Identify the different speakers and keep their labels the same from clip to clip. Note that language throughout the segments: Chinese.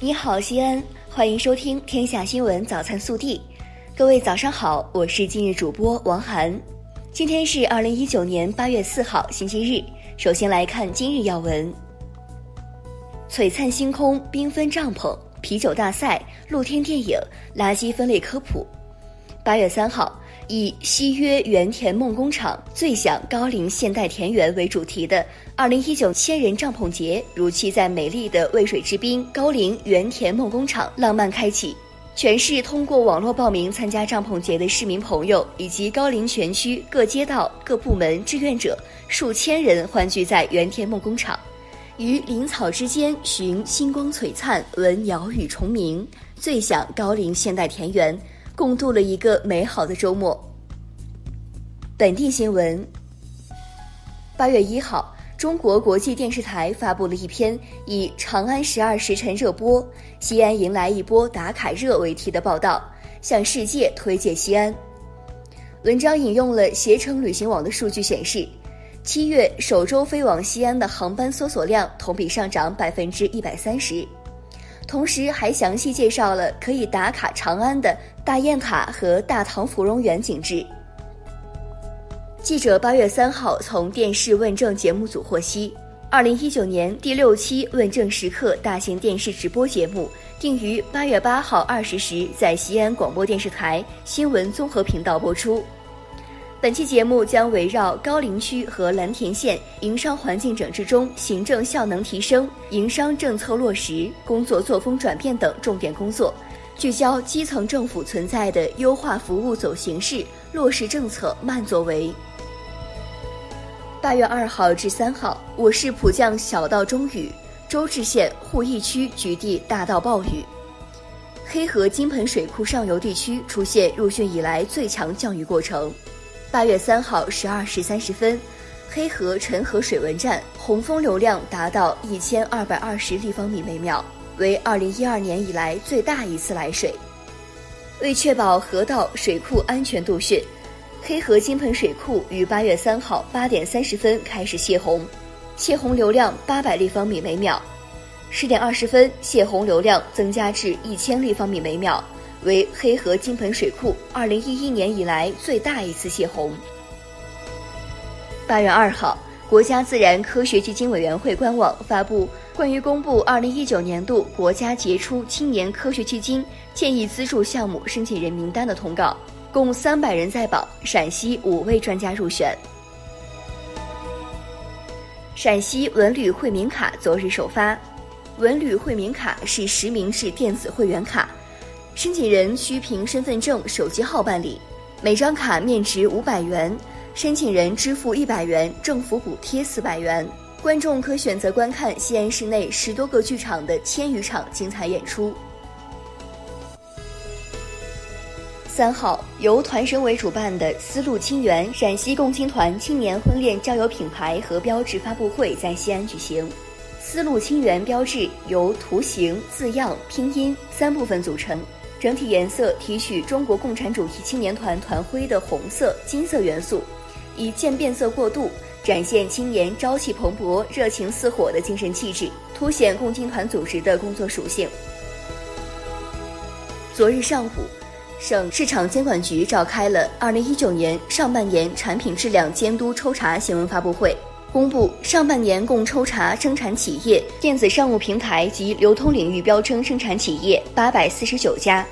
Speaker 1: 你好，西安，欢迎收听《天下新闻早餐速递》。各位早上好，我是今日主播王涵。今天是二零一九年八月四号，星期日。首先来看今日要闻：璀璨星空、缤纷帐篷、啤酒大赛、露天电影、垃圾分类科普。八月三号。以西约原田梦工厂最享高陵现代田园为主题的二零一九千人帐篷节，如期在美丽的渭水之滨高陵原田梦工厂浪漫开启。全市通过网络报名参加帐篷节的市民朋友，以及高陵全区各街道、各部门志愿者数千人欢聚在原田梦工厂，于林草之间寻星光璀璨，闻鸟语虫鸣，最享高陵现代田园。共度了一个美好的周末。本地新闻：八月一号，中国国际电视台发布了一篇以“长安十二时辰热播，西安迎来一波打卡热”为题的报道，向世界推介西安。文章引用了携程旅行网的数据显示，七月首周飞往西安的航班搜索量同比上涨百分之一百三十。同时还详细介绍了可以打卡长安的大雁塔和大唐芙蓉园景致。记者八月三号从电视问政节目组获悉，二零一九年第六期问政时刻大型电视直播节目定于八月八号二十时在西安广播电视台新闻综合频道播出。本期节目将围绕高陵区和蓝田县营商环境整治中行政效能提升、营商政策落实、工作作风转变等重点工作，聚焦基层政府存在的优化服务走形式、落实政策慢作为。八月二号至三号，我市普降小到中雨，周至县鄠邑区局地大到暴雨，黑河金盆水库上游地区出现入汛以来最强降雨过程。八月三号十二时三十分，黑河陈河水文站洪峰流量达到一千二百二十立方米每秒，为二零一二年以来最大一次来水。为确保河道水库安全度汛，黑河金盆水库于八月三号八点三十分开始泄洪，泄洪流量八百立方米每秒。十点二十分，泄洪流量增加至一千立方米每秒。为黑河金盆水库二零一一年以来最大一次泄洪。八月二号，国家自然科学基金委员会官网发布关于公布二零一九年度国家杰出青年科学基金建议资助项目申请人名单的通告，共三百人在榜，陕西五位专家入选。陕西文旅惠民卡昨日首发，文旅惠民卡是实名制电子会员卡。申请人需凭身份证、手机号办理，每张卡面值五百元，申请人支付一百元，政府补贴四百元。观众可选择观看西安市内十多个剧场的千余场精彩演出。三号，由团省委主办的“丝路清源”陕西共青团青年婚恋交友品牌和标志发布会在西安举行。“丝路清源”标志由图形、字样、拼音三部分组成。整体颜色提取中国共产主义青年团团徽的红色、金色元素，以渐变色过渡，展现青年朝气蓬勃、热情似火的精神气质，凸显共青团组织的工作属性。昨日上午，省市场监管局召开了二零一九年上半年产品质量监督抽查新闻发布会，公布上半年共抽查生产企业、电子商务平台及流通领域标称生产企业八百四十九家。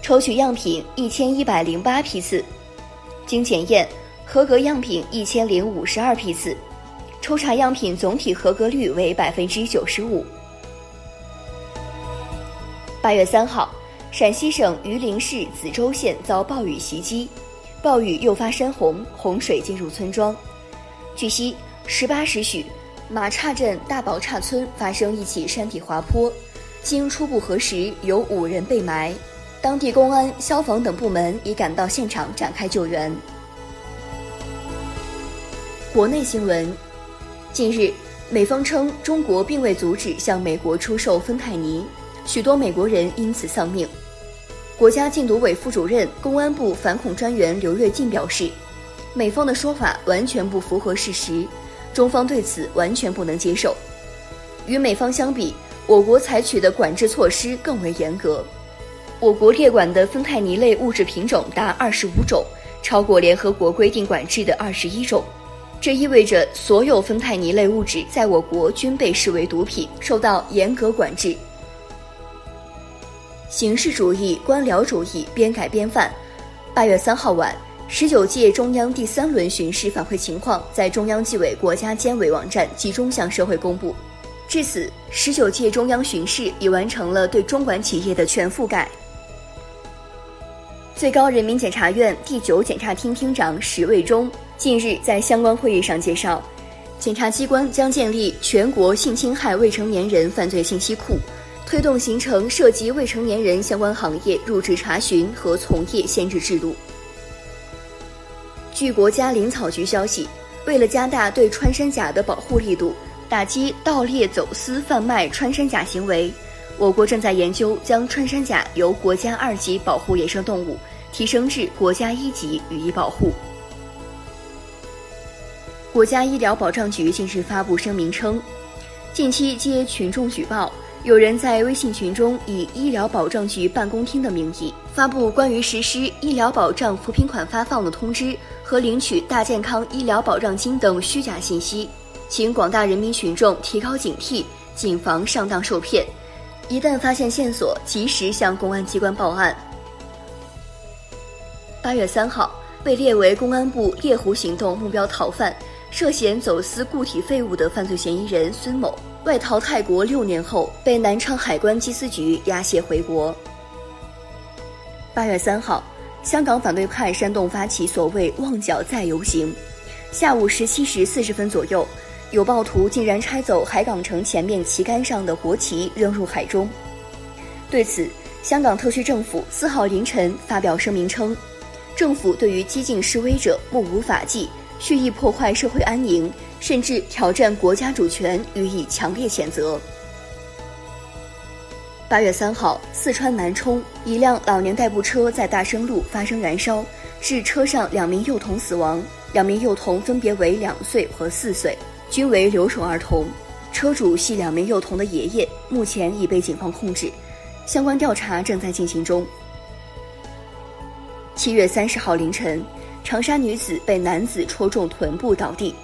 Speaker 1: 抽取样品一千一百零八批次，经检验，合格样品一千零五十二批次，抽查样品总体合格率为百分之九十五。八月三号，陕西省榆林市子洲县遭暴雨袭击，暴雨诱发山洪，洪水进入村庄。据悉，十八时许，马岔镇大宝岔村发生一起山体滑坡，经初步核实，有五人被埋。当地公安、消防等部门已赶到现场展开救援。国内新闻：近日，美方称中国并未阻止向美国出售芬太尼，许多美国人因此丧命。国家禁毒委副主任、公安部反恐专员刘跃进表示，美方的说法完全不符合事实，中方对此完全不能接受。与美方相比，我国采取的管制措施更为严格。我国列管的芬太尼类物质品种达二十五种，超过联合国规定管制的二十一种。这意味着所有芬太尼类物质在我国均被视为毒品，受到严格管制。形式主义、官僚主义边改边犯。八月三号晚，十九届中央第三轮巡视反馈情况在中央纪委国家监委网站集中向社会公布。至此，十九届中央巡视已完成了对中管企业的全覆盖。最高人民检察院第九检察厅厅长史卫忠近日在相关会议上介绍，检察机关将建立全国性侵害未成年人犯罪信息库。推动形成涉及未成年人相关行业入职查询和从业限制制度。据国家林草局消息，为了加大对穿山甲的保护力度，打击盗猎、走私、贩卖穿山甲行为，我国正在研究将穿山甲由国家二级保护野生动物提升至国家一级予以保护。国家医疗保障局近日发布声明称，近期接群众举报。有人在微信群中以医疗保障局办公厅的名义发布关于实施医疗保障扶贫款发放的通知和领取大健康医疗保障金等虚假信息，请广大人民群众提高警惕，谨防上当受骗。一旦发现线索，及时向公安机关报案。八月三号，被列为公安部猎狐行动目标逃犯、涉嫌走私固体废物的犯罪嫌疑人孙某。外逃泰国六年后，被南昌海关缉私局押解回国。八月三号，香港反对派煽动发起所谓“旺角再游行”，下午十七时四十分左右，有暴徒竟然拆走海港城前面旗杆上的国旗，扔入海中。对此，香港特区政府四号凌晨发表声明称，政府对于激进示威者目无法纪。蓄意破坏社会安宁，甚至挑战国家主权，予以强烈谴责。八月三号，四川南充一辆老年代步车在大升路发生燃烧，致车上两名幼童死亡，两名幼童分别为两岁和四岁，均为留守儿童。车主系两名幼童的爷爷，目前已被警方控制，相关调查正在进行中。七月三十号凌晨。长沙女子被男子戳中臀部倒地，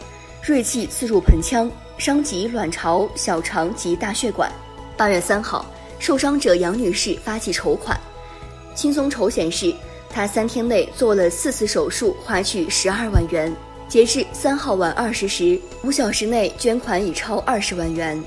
Speaker 1: 锐器刺入盆腔，伤及卵巢、小肠及大血管。八月三号，受伤者杨女士发起筹款，轻松筹显示，她三天内做了四次手术，花去十二万元。截至三号晚二十时，五小时内捐款已超二十万元。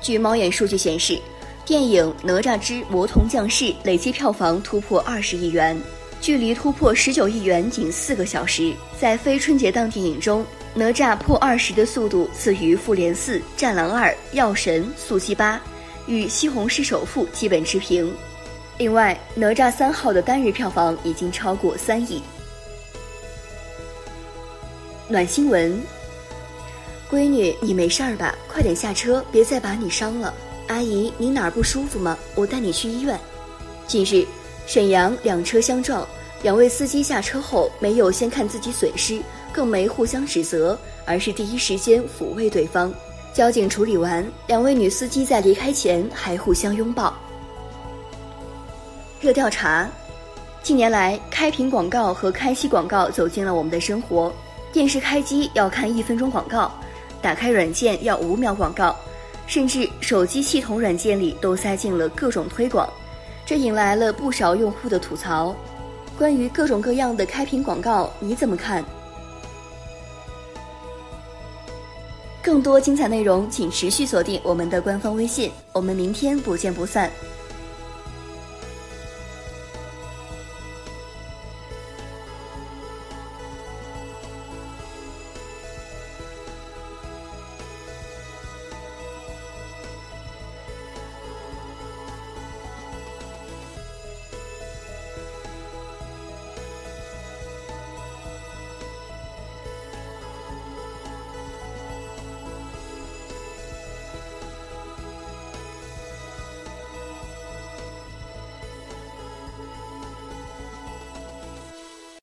Speaker 1: 据猫眼数据显示，电影《哪吒之魔童降世》累计票房突破二十亿元。距离突破十九亿元仅四个小时，在非春节档电影中，哪吒破二十的速度次于《复联四》《战狼二》《药神》《速七八》，与《西红柿首富》基本持平。另外，哪吒三号的单日票房已经超过三亿。暖新闻，闺女，你没事儿吧？快点下车，别再把你伤了。阿姨，你哪儿不舒服吗？我带你去医院。近日。沈阳两车相撞，两位司机下车后没有先看自己损失，更没互相指责，而是第一时间抚慰对方。交警处理完，两位女司机在离开前还互相拥抱。热调查：近年来，开屏广告和开机广告走进了我们的生活。电视开机要看一分钟广告，打开软件要五秒广告，甚至手机系统软件里都塞进了各种推广。这引来了不少用户的吐槽。关于各种各样的开屏广告，你怎么看？更多精彩内容，请持续锁定我们的官方微信。我们明天不见不散。